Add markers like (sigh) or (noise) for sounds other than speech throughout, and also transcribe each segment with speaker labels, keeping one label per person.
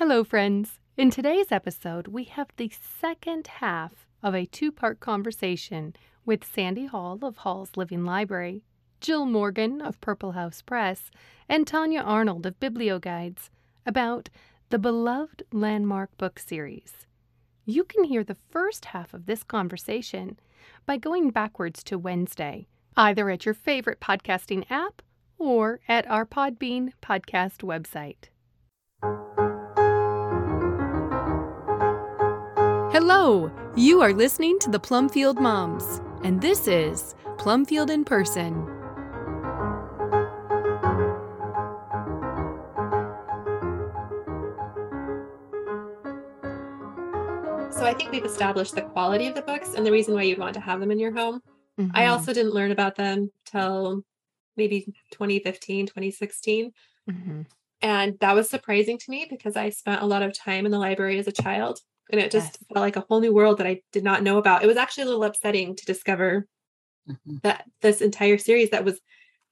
Speaker 1: Hello, friends. In today's episode, we have the second half of a two part conversation with Sandy Hall of Hall's Living Library, Jill Morgan of Purple House Press, and Tanya Arnold of BiblioGuides about the beloved Landmark book series. You can hear the first half of this conversation by going backwards to Wednesday, either at your favorite podcasting app or at our Podbean podcast website. Hello! You are listening to the Plumfield Moms, and this is Plumfield in Person.
Speaker 2: So I think we've established the quality of the books and the reason why you'd want to have them in your home.
Speaker 1: Mm-hmm.
Speaker 2: I also didn't learn about them till maybe 2015, 2016.
Speaker 1: Mm-hmm.
Speaker 2: And that was surprising to me because I spent a lot of time in the library as a child and it just
Speaker 1: Yes.
Speaker 2: felt like a whole new world that I did not know about. It was actually a little upsetting to discover
Speaker 3: Mhm.
Speaker 2: that this entire series that was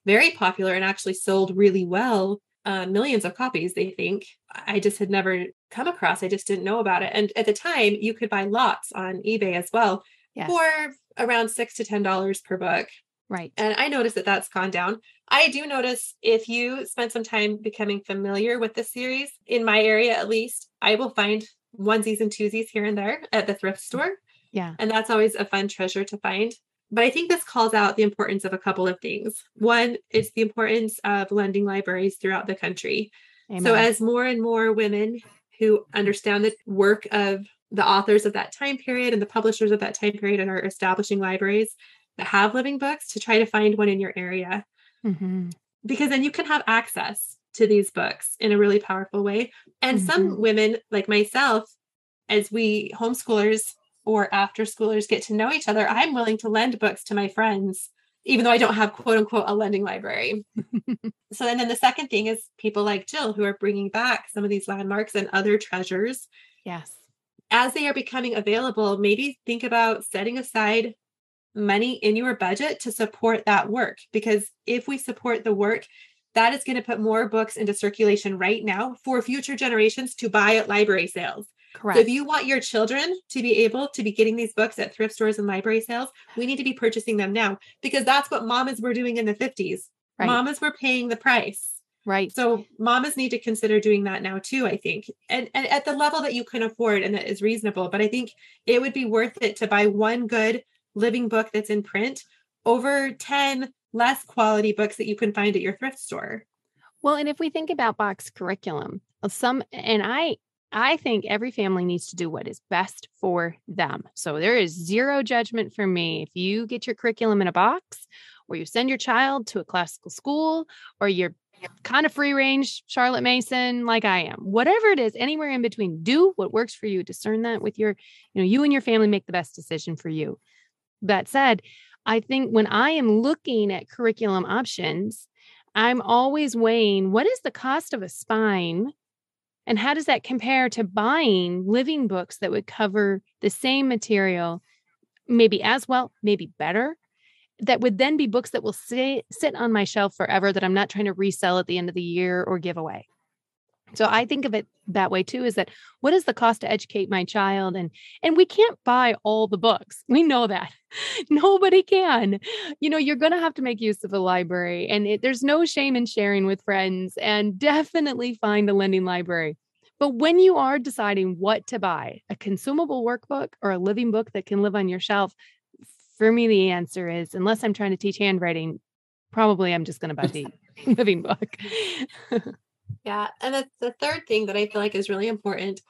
Speaker 2: very popular and actually sold really well, uh, millions of copies, they think. I just had never come across. I just didn't know about it. And at the time, you could buy lots on eBay as well
Speaker 1: Yes.
Speaker 2: for around six to ten dollars per book.
Speaker 1: right.
Speaker 2: And I noticed that that's gone down. I do notice if you spend some time becoming familiar with the series, in my area at least, I will find onesies and twosies here and there at the thrift store.
Speaker 1: Yeah.
Speaker 2: And that's always a fun treasure to find. But I think this calls out the importance of a couple of things. One, it's the importance of lending libraries throughout the country. So, as more and more women who understand the work of the authors of that time period and the publishers of that time period and are establishing libraries that have living books to try to find one in your area,
Speaker 1: Mhm.
Speaker 2: because then you can have access to these books in a really powerful way. And some
Speaker 1: Mhm.
Speaker 2: women, like myself, as we homeschoolers or after schoolers get to know each other, I'm willing to lend books to my friends, even though I don't have quote unquote a lending library. (laughs) so, and then the second thing is people like Jill who are bringing back some of these landmarks and other treasures
Speaker 1: yes.
Speaker 2: as they are becoming available. Maybe think about setting aside money in your budget to support that work because if we support the work, that is going to put more books into circulation right now for future generations to buy at library sales.
Speaker 1: Correct.
Speaker 2: So if you want your children to be able to be getting these books at thrift stores and library sales, we need to be purchasing them now because that's what mamas were doing in the 50s.
Speaker 1: Right.
Speaker 2: Mamas were paying the price.
Speaker 1: right.
Speaker 2: So mamas need to consider doing that now too, I think. And, and at the level that you can afford and that is reasonable. But I think it would be worth it to buy one good living book that's in print over 10 less quality books that you can find at your thrift store.
Speaker 1: Well, and if we think about box curriculum, uh, some and I I think every family needs to do what is best for them. So there is zero judgment for me. If you get your curriculum in a box or you send your child to a classical school or you're kind of free range Charlotte Mason like I am. Whatever it is, anywhere in between, do what works for you. Discern that with your, you know, you and your family make the best decision for you. That said, I think when I am looking at curriculum options, I'm always weighing what is the cost of a spine and how does that compare to buying living books that would cover the same material, maybe as well, maybe better, that would then be books that will sit, sit on my shelf forever that I'm not trying to resell at the end of the year or give away. So I think of it that way too is that what is the cost to educate my child and and we can't buy all the books. We know that. (laughs) Nobody can. You know, you're going to have to make use of a library and it, there's no shame in sharing with friends and definitely find a lending library. But when you are deciding what to buy, a consumable workbook or a living book that can live on your shelf, for me the answer is unless I'm trying to teach handwriting, probably I'm just going to buy the (laughs) (laughs) living book.
Speaker 2: Yeah. And the, the third thing that I feel like is really important,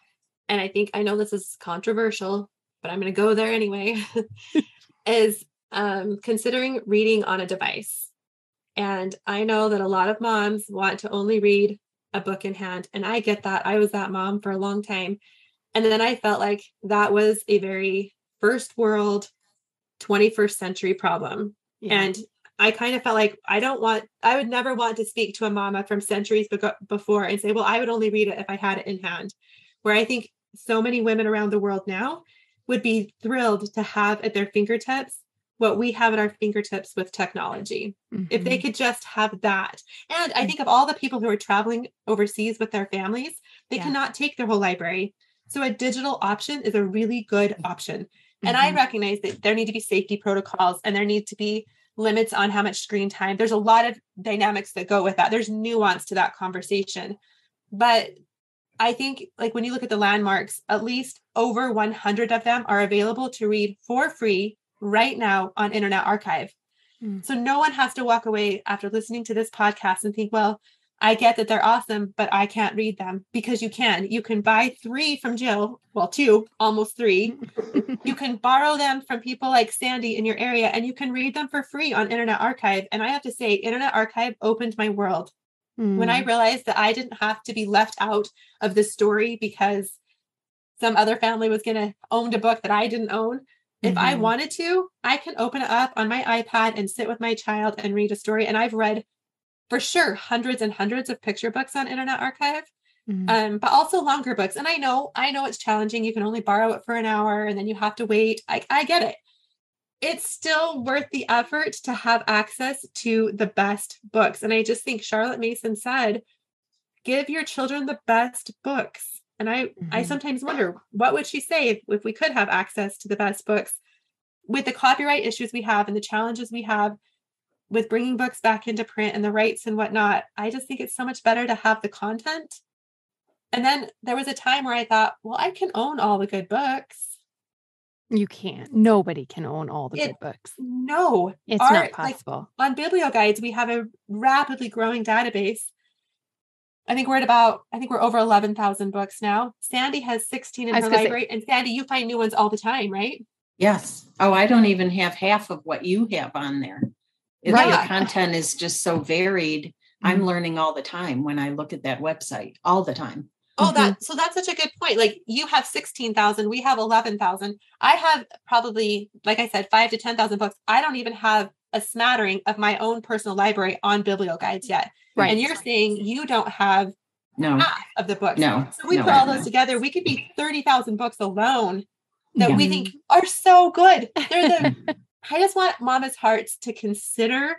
Speaker 2: and I think I know this is controversial, but I'm going to go there anyway, (laughs) (laughs) is um, considering reading on a device. And I know that a lot of moms want to only read a book in hand. And I get that. I was that mom for a long time. And then I felt like that was a very first world, 21st century problem.
Speaker 1: Yeah.
Speaker 2: And I kind of felt like I don't want, I would never want to speak to a mama from centuries before and say, well, I would only read it if I had it in hand. Where I think so many women around the world now would be thrilled to have at their fingertips what we have at our fingertips with technology. If they
Speaker 1: Mhm.
Speaker 2: could just have that. And I think of all the people who are traveling overseas with their families, They
Speaker 1: Yeah.
Speaker 2: cannot take their whole library. So a digital option is a really good option. And I
Speaker 1: Mhm.
Speaker 2: recognize that there need to be safety protocols and there need to be limits on how much screen time. There's a lot of dynamics that go with that. There's nuance to that conversation. But I think like when you look at the landmarks, at least over 100 of them are available to read for free right now on Internet Archive.
Speaker 1: Mm.
Speaker 2: So no one has to walk away after listening to this podcast and think, well, I get that they're awesome, but I can't read them because you can. You can buy three from Jill, well, two, almost three. you can borrow them from people like Sandy in your area and you can read them for free on Internet Archive. And I have to say, Internet Archive opened my world when I
Speaker 1: Mm.
Speaker 2: realized that I didn't have to be left out of the story because some other family was going to own a book that I didn't own. If I
Speaker 1: Mhm.
Speaker 2: wanted to, I can open it up on my iPad and sit with my child and read a story. And I've read for sure hundreds and hundreds of picture books on Internet Archive,
Speaker 1: Mhm.
Speaker 2: um, but also longer books. And I know, I know it's challenging. You can only borrow it for an hour and then you have to wait. I, I get it. It's still worth the effort to have access to the best books. And I just think Charlotte Mason said, give your children the best books. And I, I
Speaker 1: Mhm.
Speaker 2: sometimes wonder what would she say if, if we could have access to the best books with the copyright issues we have and the challenges we have with bringing books back into print and the rights and whatnot. I just think it's so much better to have the content. And then there was a time where I thought, well, I can own all the good books.
Speaker 1: You can't. Nobody can own all the
Speaker 2: It-
Speaker 1: good books.
Speaker 2: No,
Speaker 1: It's
Speaker 2: our-
Speaker 1: not
Speaker 2: like,
Speaker 1: possible.
Speaker 2: on BiblioGuides, we have a rapidly growing database. I think we're at about, I think we're over 11,000 books now. Sandy has 16 in her
Speaker 1: gonna say-
Speaker 2: library. and Sandy, you find new ones all the time, right?
Speaker 3: Yes. Oh, I don't even have half of what you have on there. It's-
Speaker 2: Right.
Speaker 3: The content is just so varied. I'm mm-hmm. learning all the time when I look at that website, all the time.
Speaker 2: Oh, mm-hmm. that so that's such a good point. Like you have 16,000, we have 11,000. I have probably, like I said, five to 10,000 books. I don't even have a smattering of my own personal library on BiblioGuides yet.
Speaker 1: Right.
Speaker 2: And you're saying you don't have
Speaker 3: No,
Speaker 2: half of the books.
Speaker 3: no.
Speaker 2: So we
Speaker 3: no,
Speaker 2: put all
Speaker 3: no.
Speaker 2: those together, we could be 30,000 books alone that
Speaker 3: Yeah.
Speaker 2: we think are so good. They're the (laughs) I just want mama's hearts to consider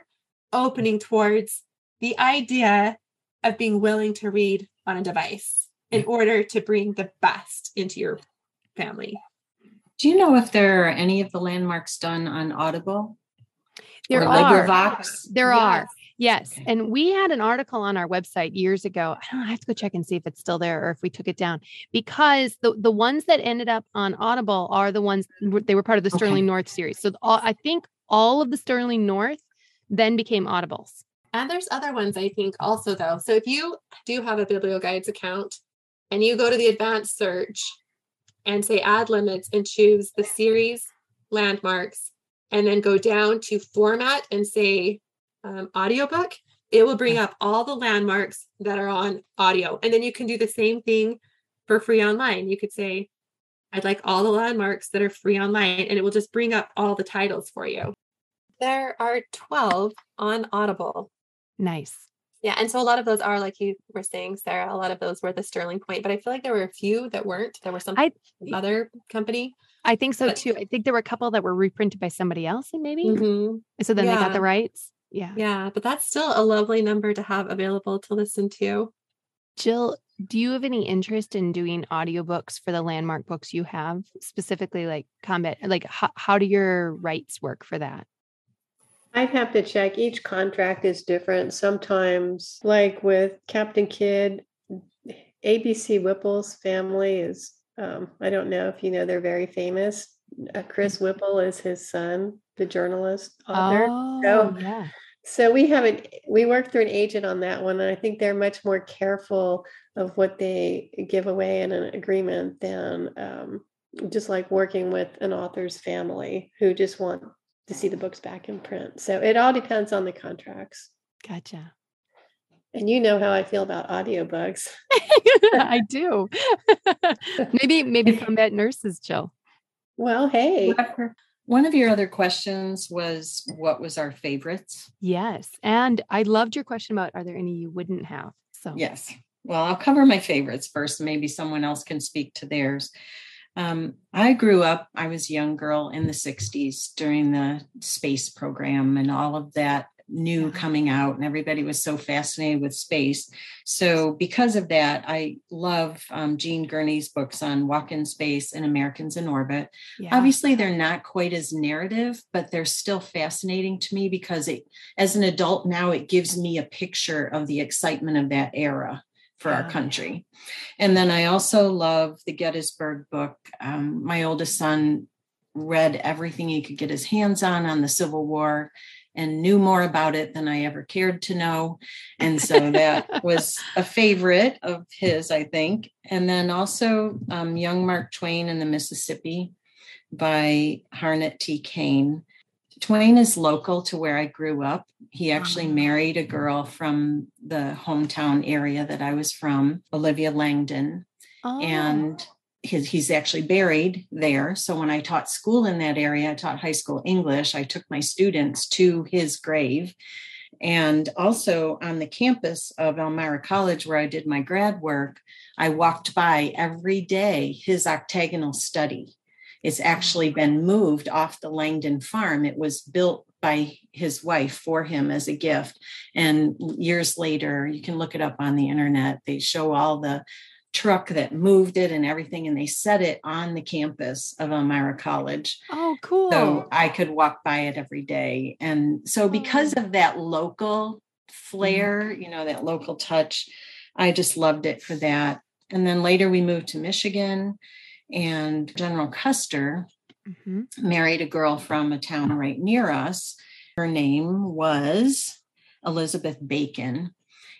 Speaker 2: opening towards the idea of being willing to read on a device in order to bring the best into your family.
Speaker 3: Do you know if there are any of the landmarks done on Audible
Speaker 1: There
Speaker 3: or
Speaker 1: are.
Speaker 3: LibriVox?
Speaker 1: There are.
Speaker 2: Yes.
Speaker 3: Okay.
Speaker 1: And we had an article on our website years ago. I don't know, I have to go check and see if it's still there or if we took it down because the, the ones that ended up on Audible are the ones they were part of the
Speaker 3: Okay.
Speaker 1: Sterling North series. So all, I think all of the Sterling North then became Audibles.
Speaker 2: And there's other ones I think also though. So if you do have a BiblioGuides account and you go to the advanced search and say add limits and choose the series landmarks and then go down to format and say um, audiobook, it will bring up all the landmarks that are on audio. And then you can do the same thing for free online. You could say, I'd like all the landmarks that are free online, and it will just bring up all the titles for you. There are 12 on Audible.
Speaker 1: Nice.
Speaker 2: Yeah, and so a lot of those are like you were saying, Sarah. A lot of those were the Sterling Point, but I feel like there were a few that weren't. There were some
Speaker 1: I-
Speaker 2: other company.
Speaker 1: I think so
Speaker 2: But-
Speaker 1: too. I think there were a couple that were reprinted by somebody else, and maybe
Speaker 2: Mhm.
Speaker 1: so then they got the rights. Yeah.
Speaker 2: Yeah, but that's still a lovely number to have available to listen to.
Speaker 1: Jill, do you have any interest in doing audiobooks for the landmark books you have, specifically like combat? Like, how, how do your rights work for that?
Speaker 4: I'd have to check. Each contract is different. Sometimes, like with Captain Kidd, ABC Whipple's family is, um, I don't know if you know, they're very famous. Uh, Chris Whipple is his son, the journalist author.
Speaker 1: Oh,
Speaker 4: So-
Speaker 1: yeah.
Speaker 4: So we haven't, we worked through an agent on that one. And I think they're much more careful of what they give away in an agreement than um, just like working with an author's family who just want to see the books back in print. So it all depends on the contracts.
Speaker 1: Gotcha.
Speaker 4: And you know how I feel about audiobooks. (laughs)
Speaker 1: I do. (laughs) maybe, maybe combat nurses, Jill.
Speaker 4: Well, hey,
Speaker 3: One of your other questions was what was our favorites?
Speaker 1: Yes. And I loved your question about are there any you wouldn't have? So,
Speaker 3: Yes. Well, I'll cover my favorites first. Maybe someone else can speak to theirs. Um, I grew up, I was a young girl in the 60s during the space program and all of that new
Speaker 1: Yeah.
Speaker 3: coming out and everybody was so fascinated with space so because of that i love um, gene gurney's books on walk in space and americans in orbit
Speaker 1: Yeah.
Speaker 3: obviously they're not quite as narrative but they're still fascinating to me because it as an adult now it gives me a picture of the excitement of that era for
Speaker 1: Yeah.
Speaker 3: our country and then i also love the gettysburg book um, my oldest son read everything he could get his hands on on the civil war and knew more about it than i ever cared to know and so (laughs) that was a favorite of his i think and then also um, young mark twain and the mississippi by Harnett T. Kane. Twain is local to where I grew up. He actually
Speaker 1: Oh.
Speaker 3: married a girl from the hometown area that I was from, Olivia Langdon,
Speaker 1: Oh.
Speaker 3: and his, he's actually buried there. So when I taught school in that area, I taught high school English. I took my students to his grave. And also on the campus of Elmira College, where I did my grad work, I walked by every day his octagonal study. It's actually been moved off the Langdon farm. It was built by his wife for him as a gift. And years later, you can look it up on the internet. They show all the truck that moved it and everything, and they set it on the campus of Elmira College.
Speaker 1: oh, cool.
Speaker 3: So I could walk by it every day. And so because of that local flair, you know, that local touch, I just loved it for that. And then later we moved to Michigan and General Custer
Speaker 1: Mhm.
Speaker 3: married a girl from a town right near us. Her name was Elizabeth Bacon,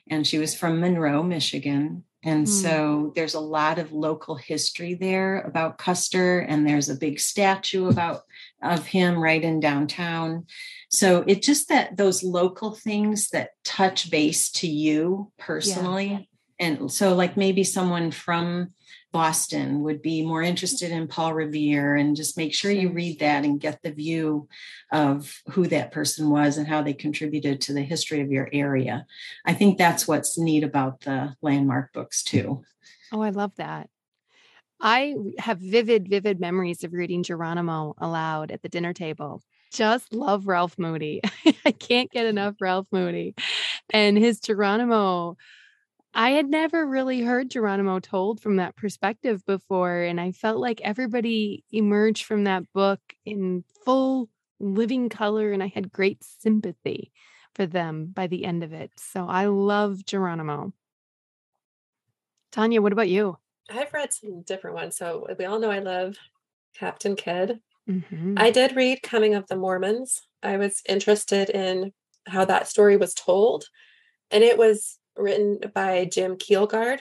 Speaker 3: and she was from Monroe, Michigan. And
Speaker 1: Hmm.
Speaker 3: so there's a lot of local history there about Custer, and there's a big statue about of him right in downtown. So it just that those local things that touch base to you personally. And so like maybe someone from Boston would be more interested in Paul Revere and just make sure you read that and get the view of who that person was and how they contributed to the history of your area. I think that's what's neat about the landmark books too.
Speaker 1: Oh, I love that. I have vivid, vivid memories of reading Geronimo aloud at the dinner table. Just love Ralph Moody. (laughs) I can't get enough Ralph Moody. And his Geronimo, I had never really heard Geronimo told from that perspective before. And I felt like everybody emerged from that book in full living color. And I had great sympathy for them by the end of it. So I love Geronimo. Tanya, what about you?
Speaker 2: I've read some different ones. So we all know I love Captain Kidd.
Speaker 1: Mhm.
Speaker 2: I did read Coming of the Mormons. I was interested in how that story was told. And it was written by Jim Kjelgaard.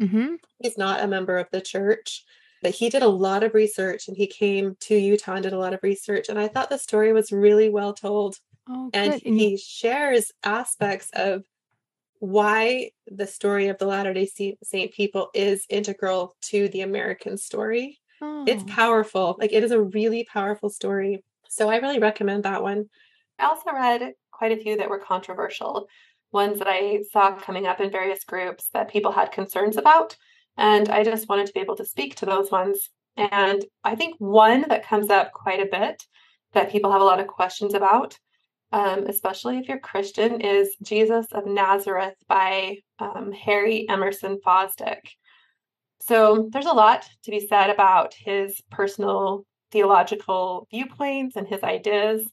Speaker 1: Mhm.
Speaker 2: He's not a member of the church, but he did a lot of research and he came to Utah and did a lot of research. And I thought the story was really well told.
Speaker 1: Oh,
Speaker 2: And
Speaker 1: good.
Speaker 2: He shares aspects of why the story of the Latter day Saint people is integral to the American story. It's
Speaker 1: oh,
Speaker 2: powerful. Like it is a really powerful story. So I really recommend that one. I also read quite a few that were controversial, ones that I saw coming up in various groups that people had concerns about. And I just wanted to be able to speak to those ones. And I think one that comes up quite a bit that people have a lot of questions about, um, especially if you're Christian, is Jesus of Nazareth by um, Harry Emerson Fosdick. So there's a lot to be said about his personal theological viewpoints and his ideas.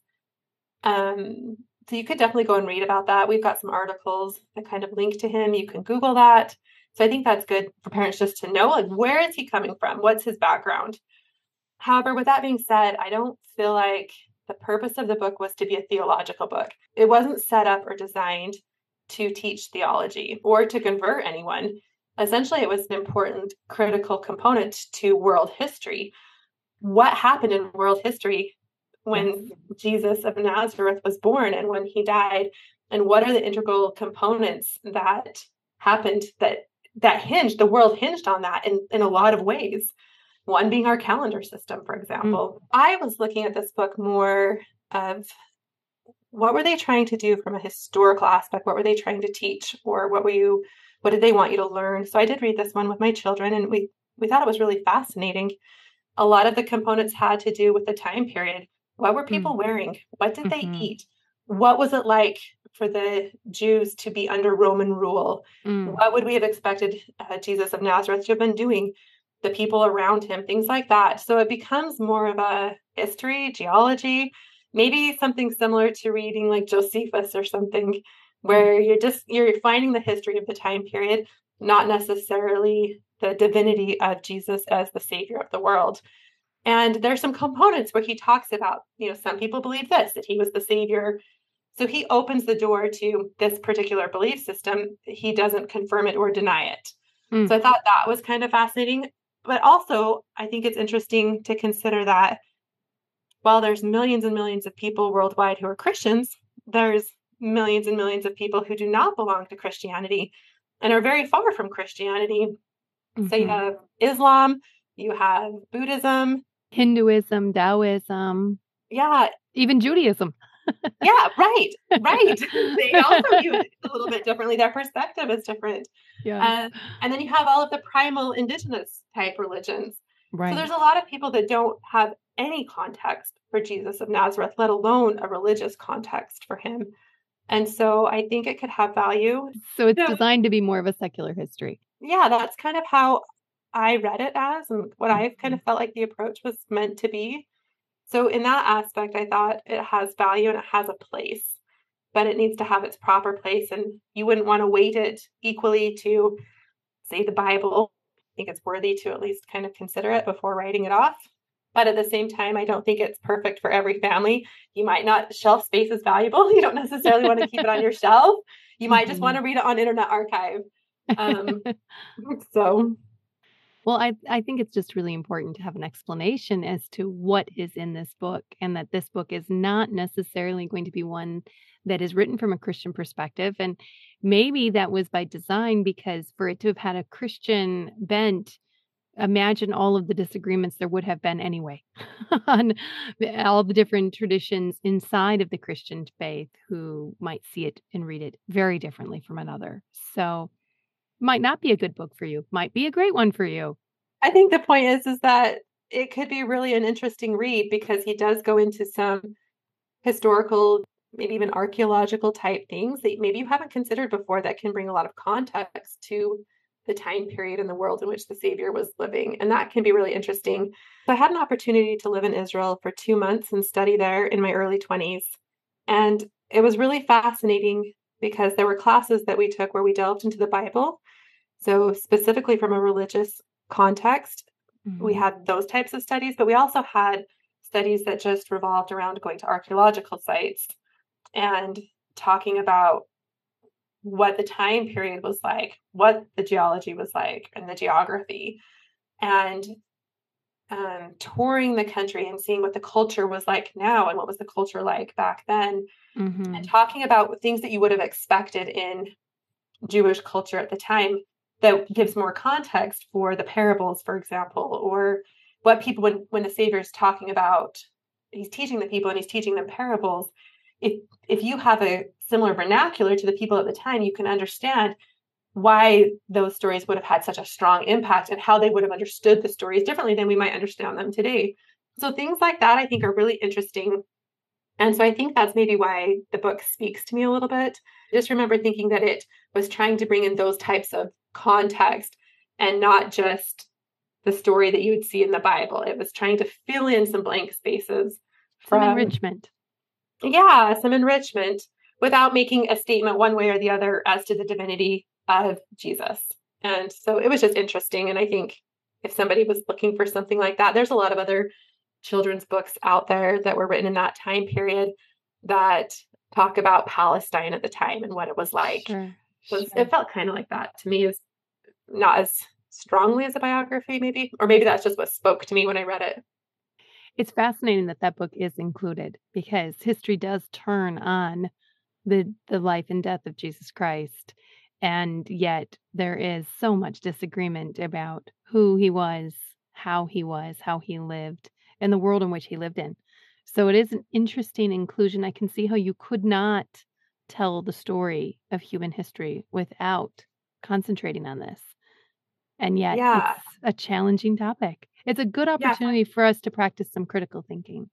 Speaker 2: Um, so you could definitely go and read about that. We've got some articles that kind of link to him. You can Google that. So I think that's good for parents just to know like where is he coming from? What's his background? However, with that being said, I don't feel like the purpose of the book was to be a theological book. It wasn't set up or designed to teach theology or to convert anyone essentially it was an important critical component to world history what happened in world history when jesus of nazareth was born and when he died and what are the integral components that happened that that hinged the world hinged on that in, in a lot of ways? One being our calendar system for mm. example. I was looking at this book more of what were they trying to do from a historical aspect? What were they trying to teach? Or what were you what did they want you to learn? So i did read this one with my children and we we thought it was really fascinating. A lot of the components had to do with the time period what were people wearing what did
Speaker 1: Mhm.
Speaker 2: they eat what was it like for the Jews to be under Roman rule? Mm. What would we have expected uh, Jesus of Nazareth to have been doing? The people around him, things like that. So it becomes more of a history, geology, maybe something similar to reading like Josephus or something, where you're just you're finding the history of the time period, not necessarily the divinity of Jesus as the savior of the world. And there's some components where he talks about, you know, some people believe this, that he was the savior so he opens the door to this particular belief system. He doesn't confirm it or deny it. Mm. So I thought that was kind of fascinating. But also, I think it's interesting to consider that while there's millions and millions of people worldwide who are Christians, there's millions and millions of people who do not belong to Christianity and are very far from Christianity. Mm-hmm. So you mm-hmm. have Islam, you have Buddhism,
Speaker 1: Hinduism, Taoism.
Speaker 2: Yeah.
Speaker 1: Even Judaism
Speaker 2: yeah, right, right. (laughs) (laughs) they also view it a little bit differently. Their perspective is different. Yeah. Uh, and then you have all of the primal indigenous type religions. Right. So there's a lot of people that don't have any context for Jesus of Nazareth, let alone a religious context for him. And so I think it could have value.
Speaker 1: So it's so, designed to be more of a secular history.
Speaker 2: Yeah, that's kind of how I read it as and what I kind of mm-hmm. felt like the approach was meant to be. So, in that aspect, I thought it has value and it has a place, but it needs to have its proper place. And you wouldn't want to weight it equally to, say, the Bible. I think it's worthy to at least kind of consider it before writing it off. But at the same time, I don't think it's perfect for every family. You might not, shelf space is valuable. (laughs) You don't necessarily want to keep it on your (laughs) shelf. You might just want to read it on Internet Archive. Um, (laughs) so
Speaker 1: well, I, I think it's just really important to have an explanation as to what is in this book and that this book is not necessarily going to be one that is written from a Christian perspective. And maybe that was by design because for it to have had a Christian bent, imagine all of the disagreements there would have been anyway (laughs) on all the different traditions inside of the Christian faith who might see it and read it very differently from another. So might not be a good book for you, might be a great one for you.
Speaker 2: I think the point is is that it could be really an interesting read because he does go into some historical, maybe even archaeological type things that maybe you haven't considered before that can bring a lot of context to the time period in the world in which the Savior was living. And that can be really interesting. So I had an opportunity to live in Israel for two months and study there in my early 20s. And it was really fascinating because there were classes that we took where we delved into the Bible. So, specifically from a religious context, mm-hmm. we had those types of studies, but we also had studies that just revolved around going to archaeological sites and talking about what the time period was like, what the geology was like, and the geography, and um, touring the country and seeing what the culture was like now and what was the culture like back then, mm-hmm. and talking about things that you would have expected in Jewish culture at the time that gives more context for the parables, for example, or what people when when the Savior is talking about, he's teaching the people and he's teaching them parables. If if you have a similar vernacular to the people at the time, you can understand why those stories would have had such a strong impact and how they would have understood the stories differently than we might understand them today. So things like that I think are really interesting. And so I think that's maybe why the book speaks to me a little bit. Just remember thinking that it was trying to bring in those types of context and not just the story that you would see in the Bible. It was trying to fill in some blank spaces.
Speaker 1: From, some enrichment.
Speaker 2: Yeah, some enrichment without making a statement one way or the other as to the divinity of Jesus. And so it was just interesting. And I think if somebody was looking for something like that, there's a lot of other children's books out there that were written in that time period that talk about Palestine at the time and what it was like. Sure was sure. it felt kind of like that to me is not as strongly as a biography maybe? Or maybe that's just what spoke to me when i read it.
Speaker 1: It's fascinating that that book is included because history does turn on the the life and death of jesus christ and yet there is so much disagreement about who he was how he was how he lived and the world in which he lived in. So it is an interesting inclusion. I can see how you could not tell the story of human history without concentrating on this. And yet yeah. it's a challenging topic. It's a good opportunity yeah. for us to practice some critical thinking.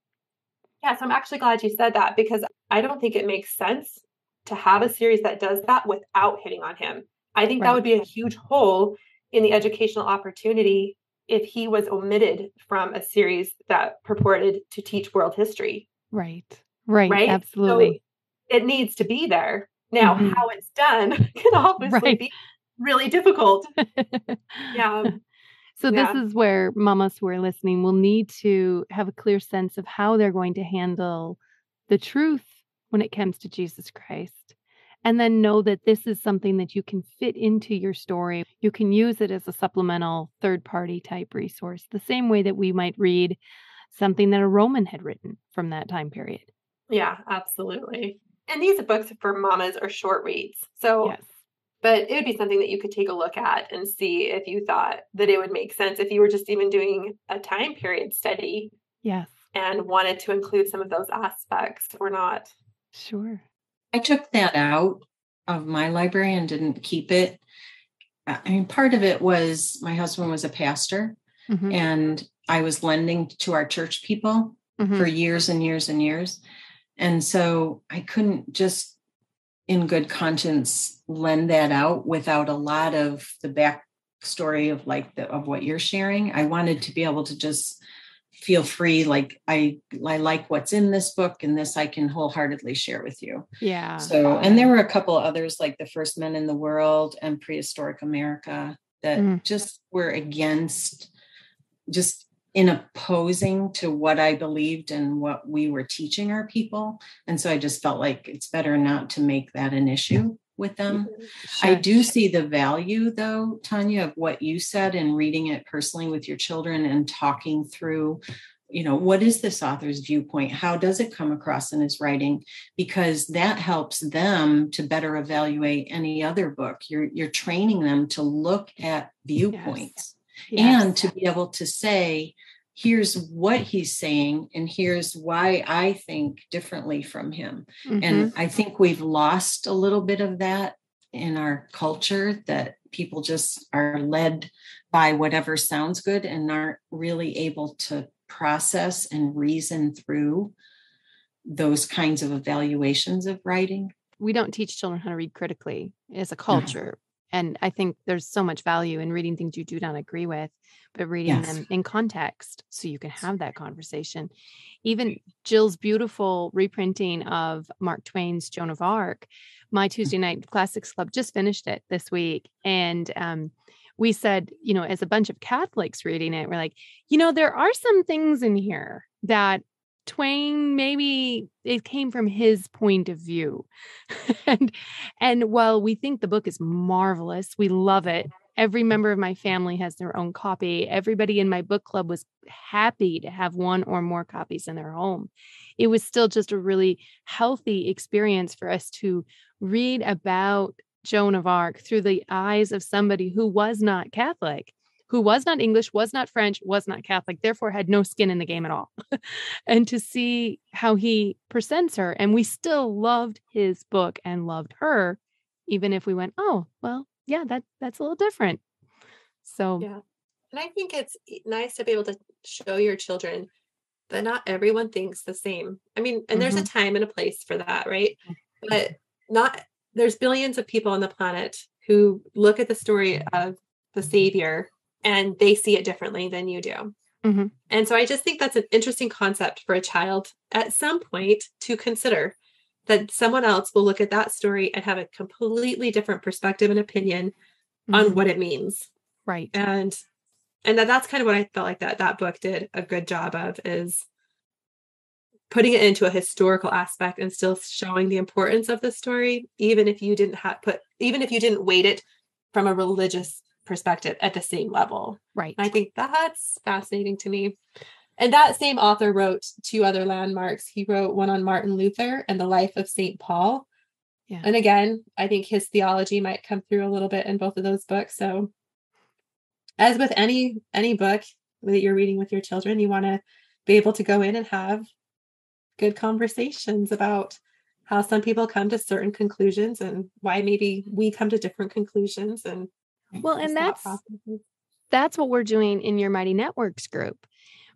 Speaker 5: Yeah, so I'm actually glad you said that because I don't think it makes sense to have a series that does that without hitting on him. I think right. that would be a huge hole in the educational opportunity if he was omitted from a series that purported to teach world history.
Speaker 1: Right. Right. Right. Absolutely.
Speaker 5: So it needs to be there. Now, mm-hmm. how it's done (laughs) can obviously right. be really difficult. (laughs) yeah.
Speaker 1: So yeah. this is where mamas who are listening will need to have a clear sense of how they're going to handle the truth when it comes to Jesus Christ. And then know that this is something that you can fit into your story. You can use it as a supplemental third party type resource, the same way that we might read something that a Roman had written from that time period.
Speaker 5: Yeah, absolutely. And these books for mamas are short reads. So yes but it would be something that you could take a look at and see if you thought that it would make sense if you were just even doing a time period study
Speaker 1: yes
Speaker 5: and wanted to include some of those aspects or not
Speaker 1: sure
Speaker 3: i took that out of my library and didn't keep it i mean part of it was my husband was a pastor mm-hmm. and i was lending to our church people mm-hmm. for years and years and years and so i couldn't just in good conscience lend that out without a lot of the backstory of like the of what you're sharing. I wanted to be able to just feel free like I I like what's in this book and this I can wholeheartedly share with you.
Speaker 1: Yeah.
Speaker 3: So and there were a couple others like the first men in the world and prehistoric America that mm. just were against just in opposing to what I believed and what we were teaching our people. And so I just felt like it's better not to make that an issue with them. Mm-hmm. Sure. I do see the value, though, Tanya, of what you said and reading it personally with your children and talking through. You know, what is this author's viewpoint? How does it come across in his writing? Because that helps them to better evaluate any other book. You're you're training them to look at viewpoints yes. Yes. and to be able to say, here's what he's saying and here's why I think differently from him. Mm-hmm. And I think we've lost a little bit of that in our culture that people just are led by whatever sounds good and aren't really able to process and reason through those kinds of evaluations of writing.
Speaker 1: We don't teach children how to read critically as a culture. And I think there's so much value in reading things you do not agree with but reading yes. them in context so you can have that conversation. Even Jill's beautiful reprinting of Mark Twain's Joan of Arc, my mm. Tuesday night classics club just finished it this week. And um, we said, you know, as a bunch of Catholics reading it, we're like, you know, there are some things in here that Twain maybe it came from his point of view. (laughs) and and while we think the book is marvelous, we love it every member of my family has their own copy. Everybody in my book club was happy to have one or more copies in their home. It was still just a really healthy experience for us to read about Joan of Arc through the eyes of somebody who was not Catholic, who was not English, was not French, was not Catholic, therefore had no skin in the game at all. (laughs) and to see how he presents her. And we still loved his book and loved her, even if we went, oh, well, yeah, that that's a little different. So
Speaker 2: yeah. And I think it's nice to be able to show your children that not everyone thinks the same. I mean, and mm-hmm. there's a mm-hmm. time and a place for that, right? But not there's billions of people on the planet who look at the story of the savior and they see it differently than you do. Mm-hmm. And so I just think that's an interesting concept for a child at some point to consider that someone else will look at that story and have a completely different perspective and opinion mm-hmm. on what it means
Speaker 1: right
Speaker 2: and and that, that's kind of what i felt like that that book did a good job of is putting it into a historical aspect and still showing the importance of the story even if you didn't have put even if you didn't weight it from a religious perspective at the same level
Speaker 1: right
Speaker 2: and i think that's fascinating to me and that same author wrote two other landmarks. He wrote one on Martin Luther and the life of St. Paul. Yeah. And again, I think his theology might come through a little bit in both of those books. So as with any any book that you're reading with your children, you want to be able to go in and have good conversations about how some people come to certain conclusions and why maybe we come to different conclusions and
Speaker 1: well and that's that's what we're doing in your mighty networks group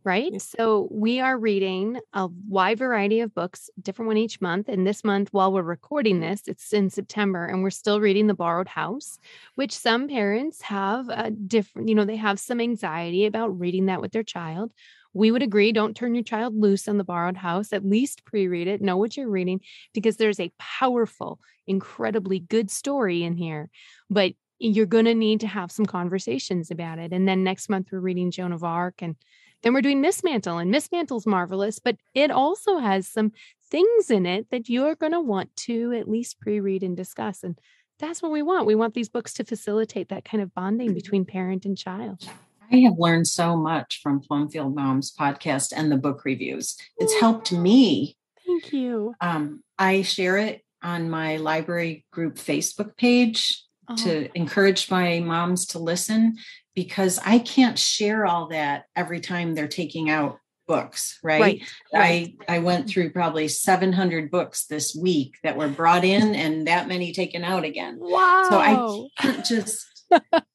Speaker 1: right? So we are reading a wide variety of books, different one each month. And this month, while we're recording this, it's in September, and we're still reading The Borrowed House, which some parents have a different, you know, they have some anxiety about reading that with their child. We would agree, don't turn your child loose on The Borrowed House. At least pre read it, know what you're reading, because there's a powerful, incredibly good story in here. But you're going to need to have some conversations about it. And then next month, we're reading Joan of Arc and then we're doing Miss Mantle, and Miss Mantle's marvelous, but it also has some things in it that you're going to want to at least pre read and discuss. And that's what we want. We want these books to facilitate that kind of bonding mm-hmm. between parent and child.
Speaker 3: I have learned so much from Plumfield Moms podcast and the book reviews. It's helped me.
Speaker 1: Thank you.
Speaker 3: Um, I share it on my library group Facebook page oh. to encourage my moms to listen because I can't share all that every time they're taking out books, right? right? I I went through probably 700 books this week that were brought in and that many taken out again.
Speaker 1: Wow.
Speaker 3: So I (laughs) can't just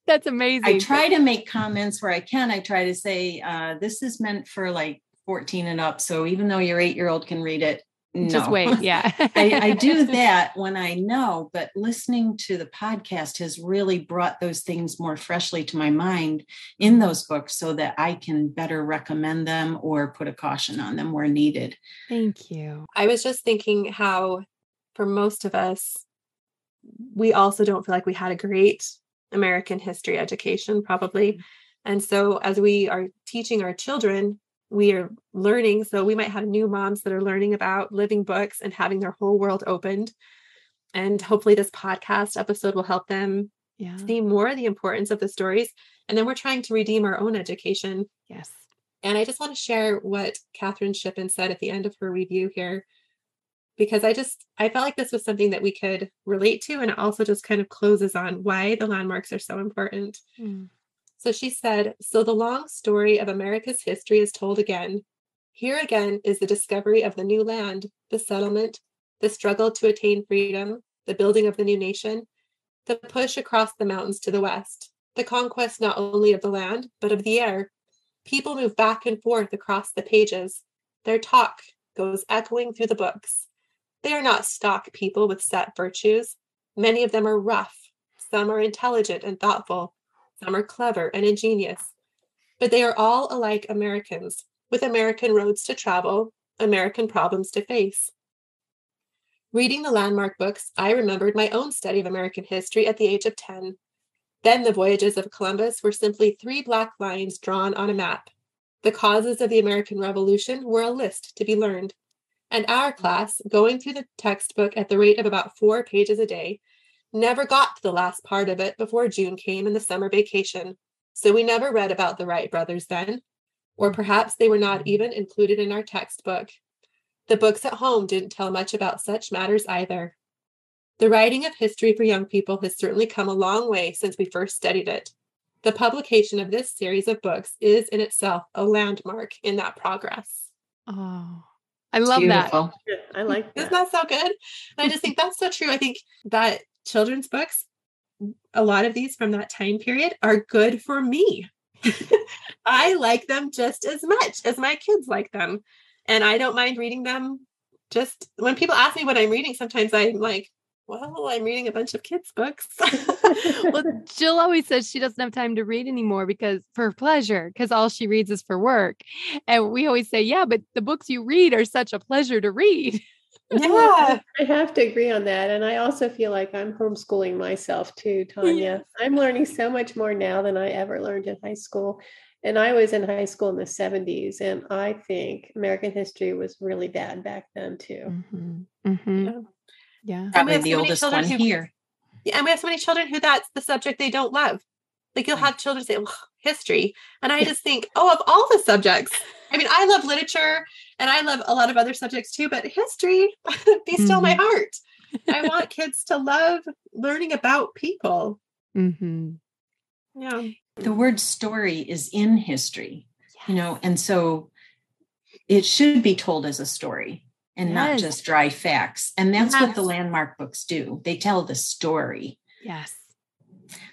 Speaker 1: That's amazing.
Speaker 3: I try to make comments where I can. I try to say uh, this is meant for like 14 and up. So even though your 8-year-old can read it, no.
Speaker 1: Just wait. Yeah. (laughs)
Speaker 3: I, I, do that when I know, but listening to the podcast has really brought those things more freshly to my mind in those books so that I can better recommend them or put a caution on them where needed.
Speaker 1: Thank you.
Speaker 2: I was just thinking how, for most of us, we also don't feel like we had a great American history education, probably. Mm-hmm. And so, as we are teaching our children we are learning. So we might have new moms that are learning about living books and having their whole world opened. And hopefully, this podcast episode will help them yeah. see more of the importance of the stories. And then we're trying to redeem our own education.
Speaker 1: Yes.
Speaker 2: And I just want to share what Katherine Shippen said at the end of her review here, because I just I felt like this was something that we could relate to, and it also just kind of closes on why the landmarks are so important. Mm. So she said, So the long story of America's history is told again. Here again is the discovery of the new land, the settlement, the struggle to attain freedom, the building of the new nation, the push across the mountains to the west, the conquest not only of the land, but of the air. People move back and forth across the pages. Their talk goes echoing through the books. They are not stock people with set virtues. Many of them are rough. Some are intelligent and thoughtful. Some are clever and ingenious, but they are all alike Americans with American roads to travel, American problems to face. Reading the landmark books, I remembered my own study of American history at the age of 10. Then the voyages of Columbus were simply three black lines drawn on a map. The causes of the American Revolution were a list to be learned. And our class, going through the textbook at the rate of about four pages a day, never got to the last part of it before June came and the summer vacation. So we never read about the Wright brothers then, or perhaps they were not even included in our textbook. The books at home didn't tell much about such matters either. The writing of history for young people has certainly come a long way since we first studied it. The publication of this series of books is in itself a landmark in that progress.
Speaker 1: Oh, I love Beautiful.
Speaker 4: that. I like
Speaker 2: that. Isn't that so good? And I just think that's so true. I think that children's books, a lot of these from that time period are good for me. (laughs) I like them just as much as my kids like them. And I don't mind reading them. Just when people ask me what I'm reading, sometimes I'm like, well, I'm reading a bunch of kids' books. (laughs)
Speaker 1: well, (laughs) Jill always says she doesn't have time to read anymore because for pleasure, because all she reads is for work. And we always say, yeah, but the books you read are such a pleasure to read.
Speaker 2: Yeah. (laughs)
Speaker 4: I have to agree on that. And I also feel like I'm homeschooling myself too, Tanya. I'm learning so much more now than I ever learned in high school. And I was in high school in the 70s, and I think American history was really bad back then too.
Speaker 1: Mm-hmm. Mm-hmm. Yeah. yeah.
Speaker 3: Probably the so oldest one who, here.
Speaker 2: Yeah, and we have so many children who that's the subject they don't love. Like you'll have children say, well, history. And I just think, oh, of all the subjects, I mean, I love literature and I love a lot of other subjects too, but history, (laughs) be still mm-hmm. my heart. I (laughs) want kids to love learning about people.
Speaker 1: Mm-hmm.
Speaker 2: Yeah.
Speaker 3: The word story is in history, yes. you know, and so it should be told as a story and yes. not just dry facts. And that's yes. what the landmark books do. They tell the story.
Speaker 1: Yes.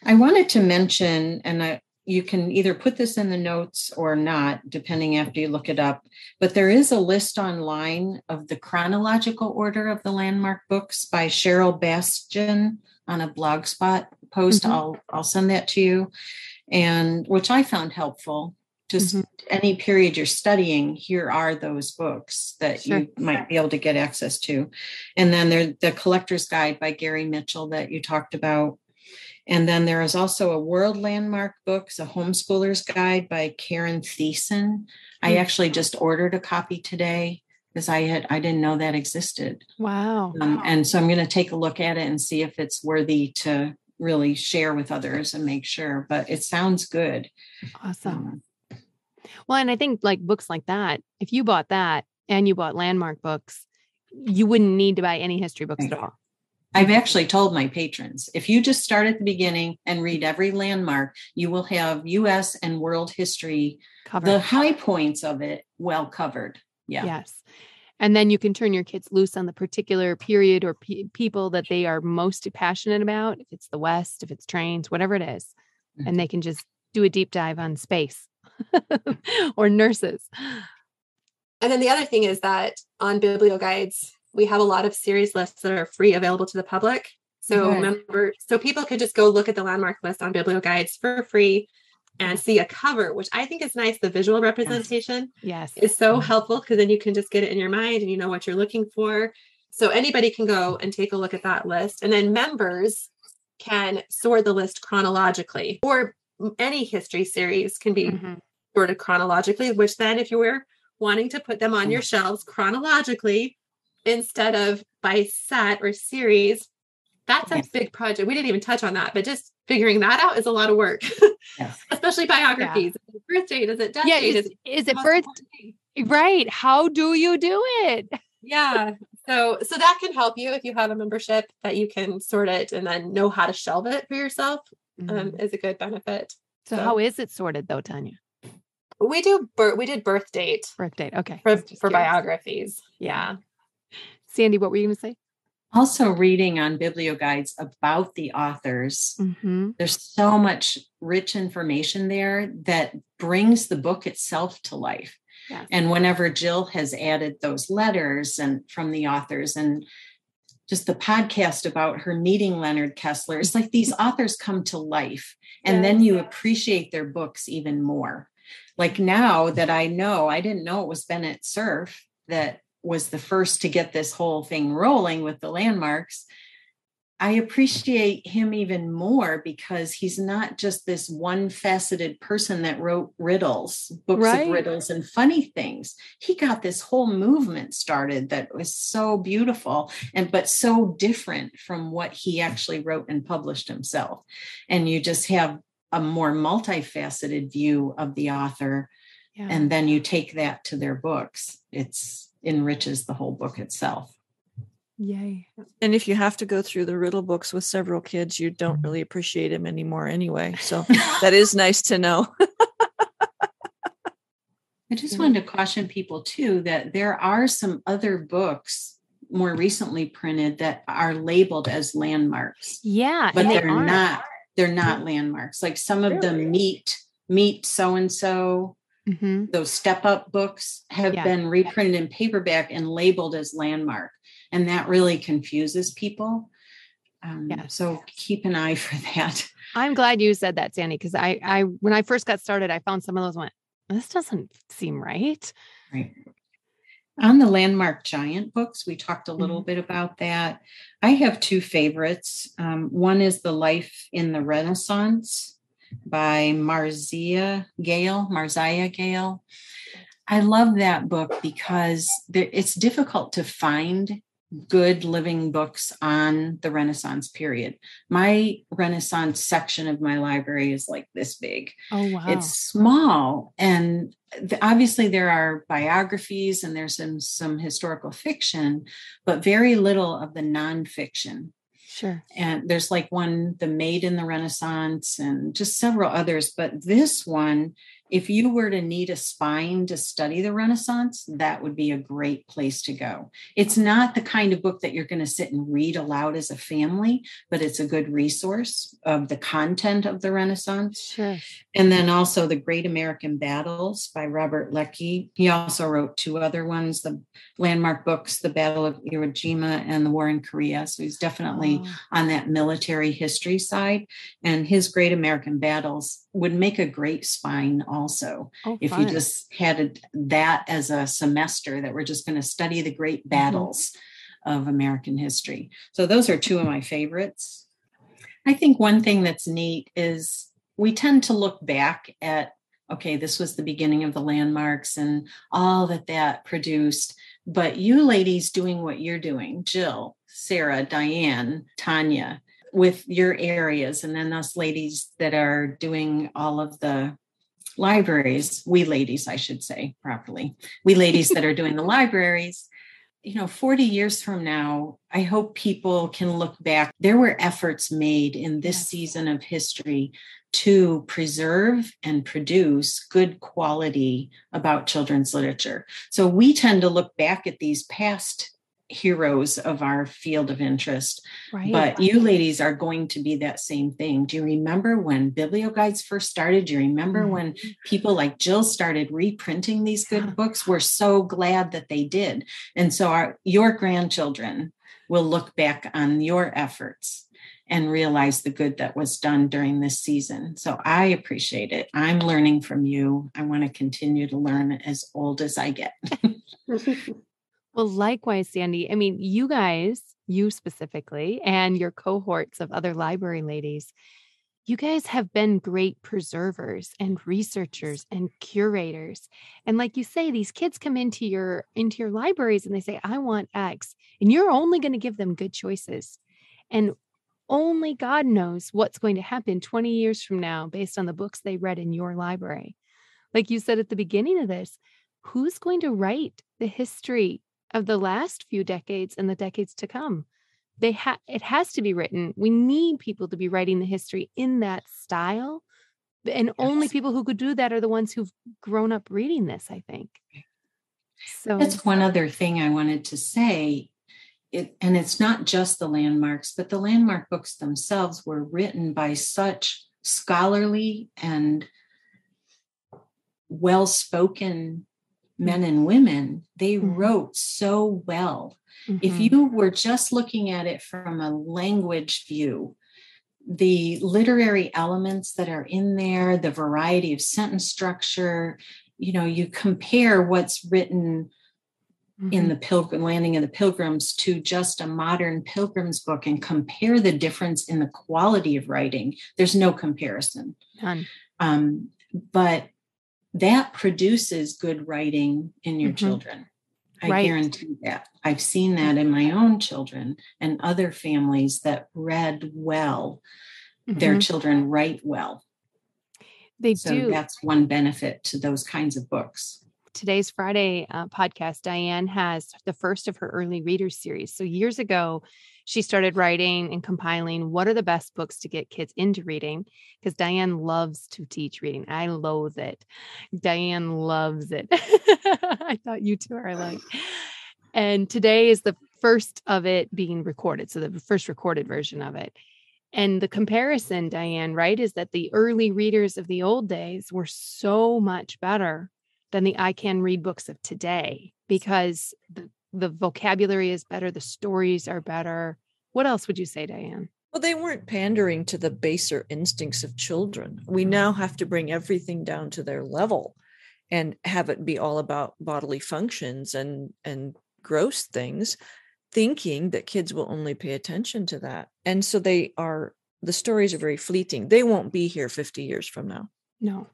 Speaker 3: I wanted to mention, and I, you can either put this in the notes or not, depending after you look it up. But there is a list online of the chronological order of the landmark books by Cheryl Bastian on a blogspot post. Mm-hmm. I'll I'll send that to you, and which I found helpful. Just mm-hmm. any period you're studying, here are those books that sure. you might be able to get access to. And then there's the Collector's Guide by Gary Mitchell that you talked about and then there is also a World Landmark Books, a homeschooler's guide by Karen Thiessen. I hmm. actually just ordered a copy today because I had I didn't know that existed.
Speaker 1: Wow.
Speaker 3: Um, and so I'm going to take a look at it and see if it's worthy to really share with others and make sure. But it sounds good.
Speaker 1: Awesome. Um, well, and I think like books like that, if you bought that and you bought landmark books, you wouldn't need to buy any history books right. at all.
Speaker 3: I've actually told my patrons if you just start at the beginning and read every landmark, you will have US and world history, covered. the high points of it well covered. Yeah.
Speaker 1: Yes. And then you can turn your kids loose on the particular period or pe- people that they are most passionate about. If it's the West, if it's trains, whatever it is. Mm-hmm. And they can just do a deep dive on space (laughs) or nurses.
Speaker 2: And then the other thing is that on biblioguides, we have a lot of series lists that are free available to the public. So remember, so people could just go look at the landmark list on biblioguides for free and see a cover, which I think is nice. The visual representation
Speaker 1: yes.
Speaker 2: is so helpful because then you can just get it in your mind and you know what you're looking for. So anybody can go and take a look at that list. And then members can sort the list chronologically, or any history series can be mm-hmm. sorted chronologically, which then if you were wanting to put them on your shelves chronologically, instead of by set or series. That's a big project. We didn't even touch on that, but just figuring that out is a lot of work, yes. (laughs) especially biographies. Yeah. Birth date, is it death yeah, date?
Speaker 1: Is, is it birth? Right. How do you do it?
Speaker 2: yeah. So so that can help you if you have a membership that you can sort it and then know how to shelve it for yourself um, mm-hmm. um, is a good benefit.
Speaker 1: So, so, how is it sorted though, Tanya?
Speaker 2: We do birth we did birth date.
Speaker 1: Birth date. Okay.
Speaker 2: For, for biographies. Yeah.
Speaker 1: Sandy, what were you going to say?
Speaker 3: Also, reading on biblioguides about the authors. Mm-hmm. There's so much rich information there that brings the book itself to life. Yes. And whenever Jill has added those letters and from the authors and just the podcast about her meeting Leonard Kessler, it's like these authors come to life and yes. then you appreciate their books even more. Like now that I know, I didn't know it was Bennett Cerf that was the first to get this whole thing rolling with the landmarks. I appreciate him even more because he's not just this one faceted person that wrote riddles, books right. of riddles and funny things. He got this whole movement started that was so beautiful and but so different from what he actually wrote and published himself. And you just have a more multifaceted view of the author yeah. and then you take that to their books. It's enriches the whole book itself.
Speaker 1: Yay.
Speaker 6: And if you have to go through the riddle books with several kids, you don't really appreciate him anymore anyway. So (laughs) that is nice to know. (laughs)
Speaker 3: I just wanted to caution people too that there are some other books more recently printed that are labeled as landmarks.
Speaker 1: Yeah,
Speaker 3: but they're they not they're not landmarks. Like some of really? them meet meet so and so Mm-hmm. Those step up books have yeah. been reprinted in paperback and labeled as landmark. And that really confuses people. Um, yeah. So keep an eye (laughs) for that.
Speaker 1: I'm glad you said that, Sandy, because I, I, when I first got started, I found some of those went, this doesn't seem right.
Speaker 3: Right. On the Landmark Giant books, we talked a little mm-hmm. bit about that. I have two favorites. Um, one is The Life in the Renaissance by Marzieh Gail, Marzieh Gail. I love that book because it's difficult to find good living books on the Renaissance period. My Renaissance section of my library is like this big.
Speaker 1: Oh, wow.
Speaker 3: It's small. And obviously, there are biographies and there's some, some historical fiction, but very little of the nonfiction.
Speaker 1: Sure.
Speaker 3: And there's like one, The Maid in the Renaissance, and just several others. But this one if you were to need a spine to study the Renaissance, that would be a great place to go. It's not the kind of book that you're going to sit and read aloud as a family, but it's a good resource of the content of the Renaissance.
Speaker 1: Sure.
Speaker 3: And then also The Great American Battles by Robert Leckie. He also wrote two other ones the landmark books, The Battle of Iwo Jima and The War in Korea. So he's definitely
Speaker 1: Oh.
Speaker 3: on that military history side. And his Great American Battles would make a great spine also
Speaker 1: Oh,
Speaker 3: if you just had it- that as a semester that we're just going to study the great
Speaker 1: Mm-hmm.
Speaker 3: battles of American history. So those are two of my favorites. I think one thing that's neat is we tend to look back at okay, this was the beginning of the landmarks and all that that produced. But you ladies doing what you're doing, Jill, Sarah, Diane, Tanya, with your areas, and then us ladies that are doing all of the libraries, we ladies, I should say properly, we ladies that are doing the libraries, you know, 40 years from now, I hope people can look back. There were efforts made in this
Speaker 1: Yes.
Speaker 3: season of history to preserve and produce good quality about children's literature. So we tend to look back at these past heroes of our field of interest
Speaker 1: right.
Speaker 3: but you ladies are going to be that same thing. Do you remember when biblioguides first started? Do you remember
Speaker 1: Mhm.
Speaker 3: when people like Jill started reprinting these good
Speaker 1: Yeah.
Speaker 3: books? We're so glad that they did. And so our your grandchildren will look back on your efforts and realize the good that was done during this season. So I appreciate it. I'm learning from you. I want to continue to learn as old as I get. (laughs)
Speaker 1: Well, likewise, Sandy. I mean, you guys, you specifically, and your cohorts of other library ladies, you guys have been great preservers and researchers and curators. And like you say, these kids come into your into your libraries and they say, I want X. And you're only going to give them good choices. And only God knows what's going to happen 20 years from now based on the books they read in your library. Like you said at the beginning of this, who's going to write the history of the last few decades and the decades to come? They ha- it has to be written. We need people to be writing the history in that style. And only people who could do that are the ones who've grown up reading this, I think. So
Speaker 3: That's one other thing I wanted to say. It, and it's not just the landmarks, but the landmark books themselves were written by such scholarly and well spoken men and women. They
Speaker 1: Mhm.
Speaker 3: wrote so well. If
Speaker 1: Mhm.
Speaker 3: you were just looking at it from a language view, the literary elements that are in there, the variety of sentence structure, you know, you compare what's written in
Speaker 1: Mhm.
Speaker 3: the pilgrim landing of the pilgrims to just a modern pilgrims book and compare the difference in the quality of writing there's no comparison
Speaker 1: None.
Speaker 3: um, but that produces good writing in your
Speaker 1: Mhm.
Speaker 3: children i
Speaker 1: Right.
Speaker 3: guarantee that i've seen that in my own children and other families that read well their
Speaker 1: Mhm.
Speaker 3: children write well
Speaker 1: They
Speaker 3: so
Speaker 1: do.
Speaker 3: that's one benefit to those kinds of books
Speaker 1: today's Friday uh, podcast, Diane has the first of her early readers series. So years ago, she started writing and compiling what are the best books to get kids into reading because Diane loves to teach reading. I loathe it. Diane loves it. (laughs) I thought you two are like. And today is the first of it being recorded. So the first recorded version of it. And the comparison, Diane, right, is that the early readers of the old days were so much better than the I can read books of today because the, the vocabulary is better, the stories are better. What else would you say, Diane?
Speaker 6: Well, they weren't pandering to the baser instincts of children. We mm-hmm. now have to bring everything down to their level and have it be all about bodily functions and and gross things, thinking that kids will only pay attention to that. And so they are the stories are very fleeting. They won't be here 50 years from now.
Speaker 1: No.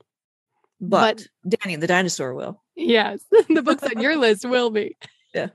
Speaker 6: But, Danny the dinosaur will.
Speaker 1: Yes, (laughs) the books on your list will be. Yeah.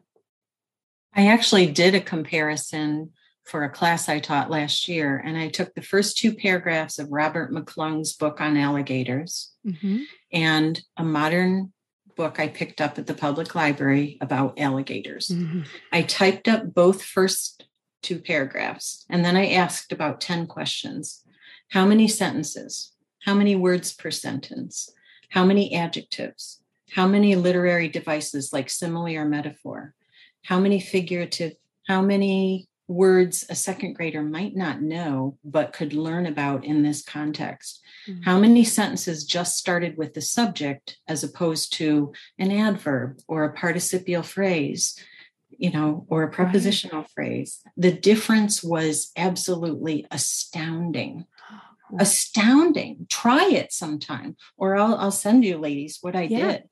Speaker 3: I actually did a comparison for a class I taught last year, and I took the first two paragraphs of Robert McClung's book on alligators
Speaker 1: Mhm.
Speaker 3: and a modern book I picked up at the public library about alligators.
Speaker 1: Mhm.
Speaker 3: I typed up both first two paragraphs, and then I asked about 10 questions. How many sentences? How many words per sentence? How many adjectives? How many literary devices like simile or metaphor? How many figurative? How many words a second grader might not know but could learn about in this context? Mm-hmm. How many sentences just started with the subject as opposed to an adverb or a participial phrase? you know, or a prepositional right. phrase. The difference was absolutely astounding. Astounding. Try it sometime, or I'll, I'll send you, ladies, what I yeah. did.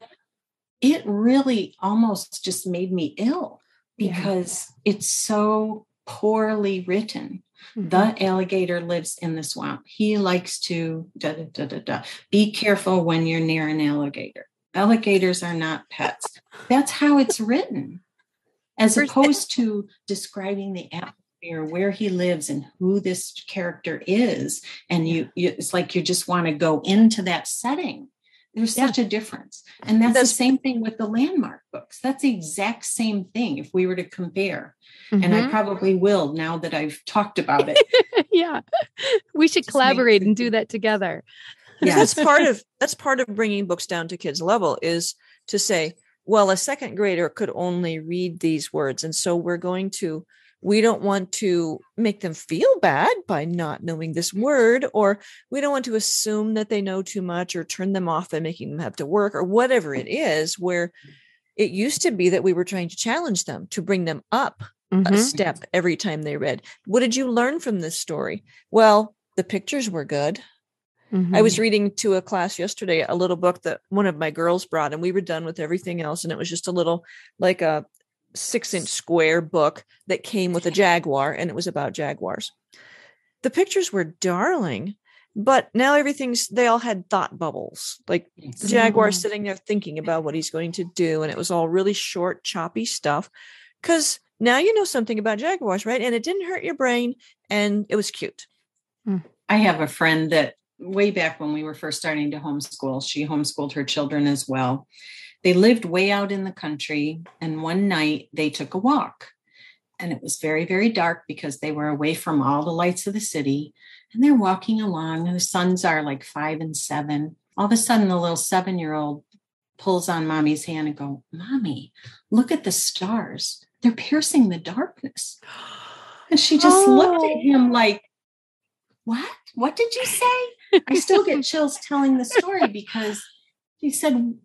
Speaker 3: It really almost just made me ill because yeah. it's so poorly written. Mm-hmm. The alligator lives in the swamp. He likes to da, da, da, da, da. Be careful when you're near an alligator. Alligators are not pets. That's how it's written as opposed to describing the atmosphere where he lives and who this character is. And you, you it's like you just want to go into that setting. There's yeah. such a difference. And that's, that's, the same thing with the landmark books. That's the exact same thing if we were to compare. Mm-hmm. and i mm-hmm. probably will now that i've talked about it. (laughs)
Speaker 1: Yeah. We should collaborate and do that together.
Speaker 6: Yeah that's part of (laughs) that's part of bringing books down to kids level is to say well, a second grader could only read these words. And so we're going to, we don't want to make them feel bad by not knowing this word, or we don't want to assume that they know too much or turn them off by making them have to work or whatever it is, where it used to be that we were trying to challenge them to bring them up mm-hmm. a step every time they read. What did you learn from this story? Well, the pictures were good. Mm-hmm. I was mm-hmm. reading to a class yesterday a little book that one of my girls brought, and we were done with everything else. And it was just a little, like a six inch square book that came with a jaguar, and it was about jaguars. The pictures were darling, but now everything's, they all had thought bubbles, like the jaguar mm-hmm. sitting there thinking about what he's going to do. And it was all really short, choppy stuff. Because now you know something about jaguars, right? And it didn't hurt your brain, and it was cute.
Speaker 3: Mm. I have a friend that way back when we were first starting to homeschool. She homeschooled her children as well. They lived way out in the country, and one night they took a walk. And it was very, very dark because they were away from all the lights of the city. And they're walking along, and the sons are like five and seven. All of a sudden, the little seven year old pulls on mommy's hand and go, Mommy, look at the stars. They're piercing the darkness. And she just oh. looked at oh. him like, What? What did you say? I still get (laughs) chills telling the story because he said,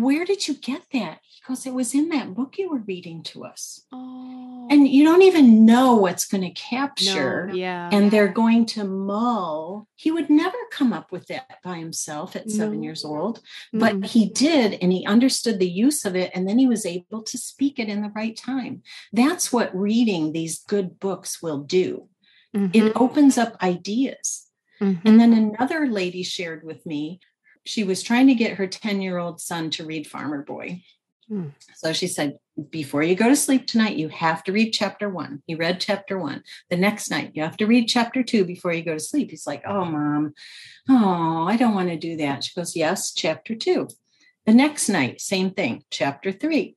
Speaker 3: Where did you get that? He goes, It was in that book you were reading to us. Oh. And you don't even know what's going to capture.
Speaker 1: No, yeah.
Speaker 3: And they're going to mull. He would never come up with that by himself at no. seven years old, but mm he did. And he understood the use of it. And then he was able to speak it in the right time. That's what reading these good books will do. Mm-hmm. It opens up ideas Mm-hmm. And then another lady shared with me, she was trying to get her 10 year old son to read Farmer Boy. Mm. So she said, Before you go to sleep tonight, you have to read chapter one. He read chapter one. The next night, you have to read chapter two before you go to sleep. He's like, Oh, mom, oh, I don't want to do that. She goes, Yes, chapter two. The next night, same thing, chapter three.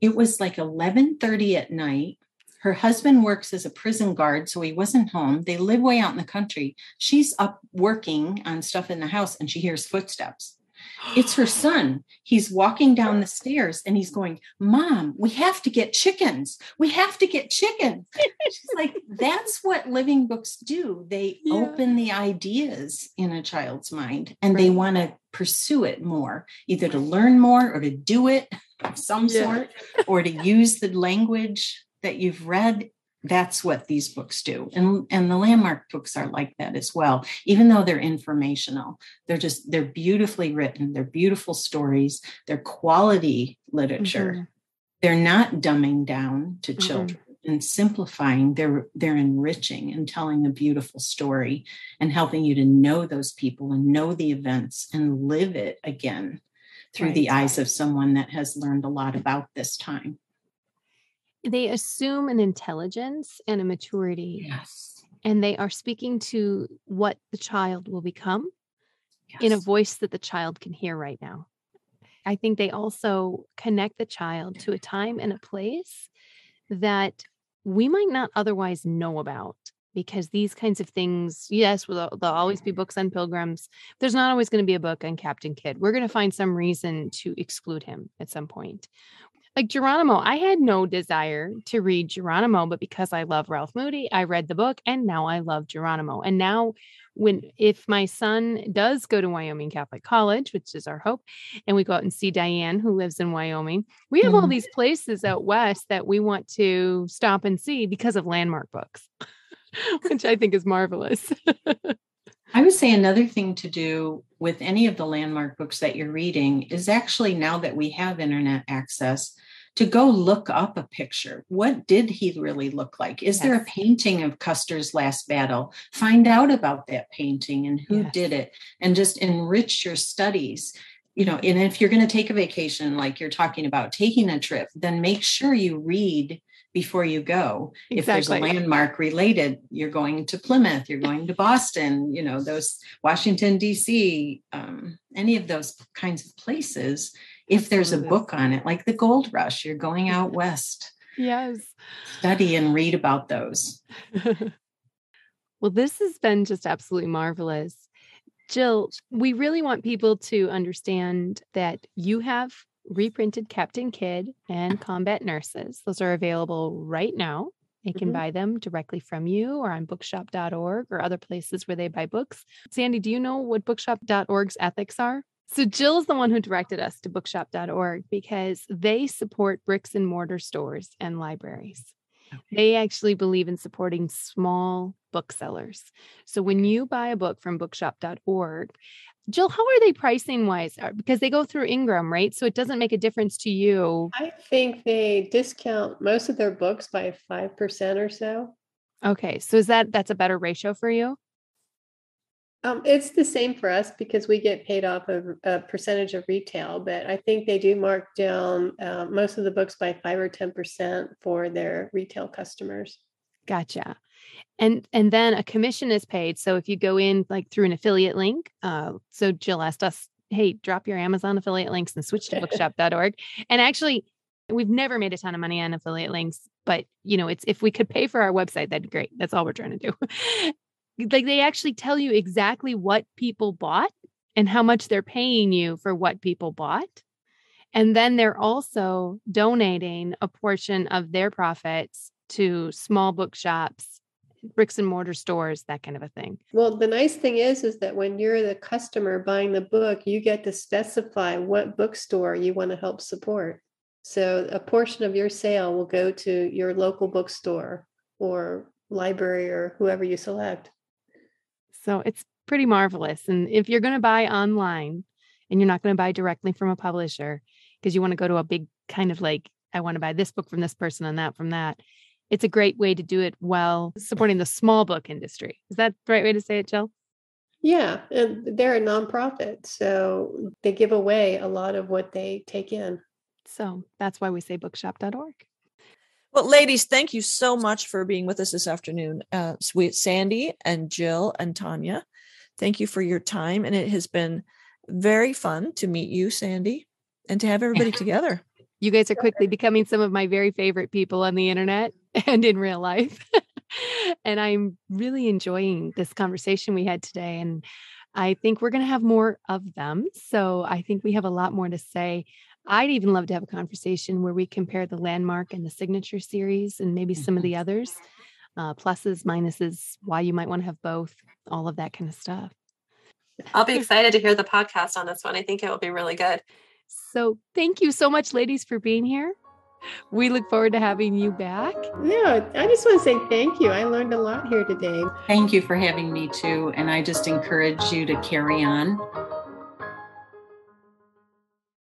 Speaker 3: It was like 11:30 at night her husband works as a prison guard, so he wasn't home. They live way out in the country. She's up working on stuff in the house and she hears footsteps. It's her (gasps) son. He's walking down the stairs and he's going, Mom, we have to get chickens. We have to get chickens. She's like, (laughs) That's what living books do. They yeah. open the ideas in a child's mind and right. they want to pursue it more, either to learn more or to do it of some yeah. sort or to use the language that you've read that's what these books do. And and the landmark books are like that as well even though they're informational. They're just they're beautifully written. They're beautiful stories. They're quality literature. Mm-hmm. they're not dumbing down to mm-hmm. children and simplifying. They're they're enriching and telling a beautiful story and helping you to know those people and know the events and live it again through right. the eyes of someone that has learned a lot about this time
Speaker 1: they assume an intelligence and a maturity.
Speaker 3: Yes.
Speaker 1: And they are speaking to what the child will become yes. in a voice that the child can hear right now. I think they also connect the child to a time and a place that we might not otherwise know about because these kinds of things, yes, there'll, there'll always be mm-hmm. books on pilgrims. There's not always going to be a book on Captain Kidd. We're going to find some reason to exclude him at some point. Like Geronimo, I had no desire to read Geronimo, but because I love Ralph Moody, I read the book and now I love Geronimo. And now when if my son does go to Wyoming Catholic College, which is our hope, and we go out and see Diane who lives in Wyoming, we have mm-hmm. all these places out west that we want to stop and see because of landmark books, (laughs) which I think is marvelous. (laughs)
Speaker 3: I would say another thing to do with any of the landmark books that you're reading is actually now that we have internet access, to go look up a picture. What did he really look like? Is yes. there a painting of Custer's last battle? Find out about that painting and who yes. did it and just enrich your studies. You know, and if you're going to take a vacation, like you're talking about taking a trip, then make sure you read before you go. Exactly. If there's a landmark related, you're going to Plymouth, you're going to Boston, you know, those Washington, D.C., um, any of those kinds of places if there's a book on it, like the Gold Rush, you're going (laughs) out west.
Speaker 1: Yes.
Speaker 3: Study and read about those. (laughs)
Speaker 1: well, this has been just absolutely marvelous. Jill, we really want people to understand that you have reprinted Captain Kidd and Combat Nurses. Those are available right now. They can mm-hmm. buy them directly from you or on bookshop.org or other places where they buy books. Sandy, do you know what bookshop.org's ethics are? So Jill's the one who directed us to bookshop.org because they support bricks and mortar stores and libraries. Okay. They actually believe in supporting small booksellers. So when you buy a book from bookshop.org, Jill, how are they pricing wise? Uh, because they go through Ingram, right? So it doesn't make a difference to you.
Speaker 4: I think they discount most of their books by 5% or so.
Speaker 1: Okay. So is that that's a better ratio for you?
Speaker 4: Um, it's the same for us because we get paid off of a percentage of retail, but I think they do mark down uh, most of the books by five or ten percent for their retail customers.
Speaker 1: Gotcha. And and then a commission is paid. So if you go in like through an affiliate link, uh, so Jill asked us, "Hey, drop your Amazon affiliate links and switch to (laughs) bookshop.org." and actually, we've never made a ton of money on affiliate links, but you know, it's if we could pay for our website, that'd be great. That's all we're trying to do. (laughs) like they actually tell you exactly what people bought and how much they're paying you for what people bought. And then they're also donating a portion of their profits to small bookshops, bricks and mortar stores, that kind of a thing.
Speaker 4: Well, the nice thing is is that when you're the customer buying the book, you get to specify what bookstore you want to help support. So a portion of your sale will go to your local bookstore or library or whoever you select.
Speaker 1: So it's pretty marvelous. And if you're going to buy online and you're not going to buy directly from a publisher because you want to go to a big kind of like, I want to buy this book from this person and that from that, it's a great way to do it while supporting the small book industry. Is that the right way to say it, Jill?
Speaker 4: Yeah, and they're a nonprofit, so they give away a lot of what they take in.
Speaker 1: So that's why we say bookshop.org.
Speaker 6: Well, ladies, thank you so much for being with us this afternoon. Uh, sweet Sandy and Jill and Tanya, thank you for your time. And it has been very fun to meet you, Sandy, and to have (laughs) everybody together.
Speaker 1: You guys are quickly becoming some of my very favorite people on the internet (laughs) and in real life. (laughs) and I'm really enjoying this conversation we had today. And I think we're going to have more of them. So I think we have a lot more to say I'd even love to have a conversation where we compare the landmark and the signature series and maybe some of the mm-hmm. others, uh, pluses, minuses, why you might want to have both, all of that kind of stuff.
Speaker 2: I'll be (laughs) excited to hear the podcast on this one. I think it will be really good.
Speaker 1: So, thank you so much, ladies, for being here. We look forward to having you back.
Speaker 4: No, I just want to say thank you. I learned a lot here today.
Speaker 3: Thank you for having me too. And I just encourage you to carry on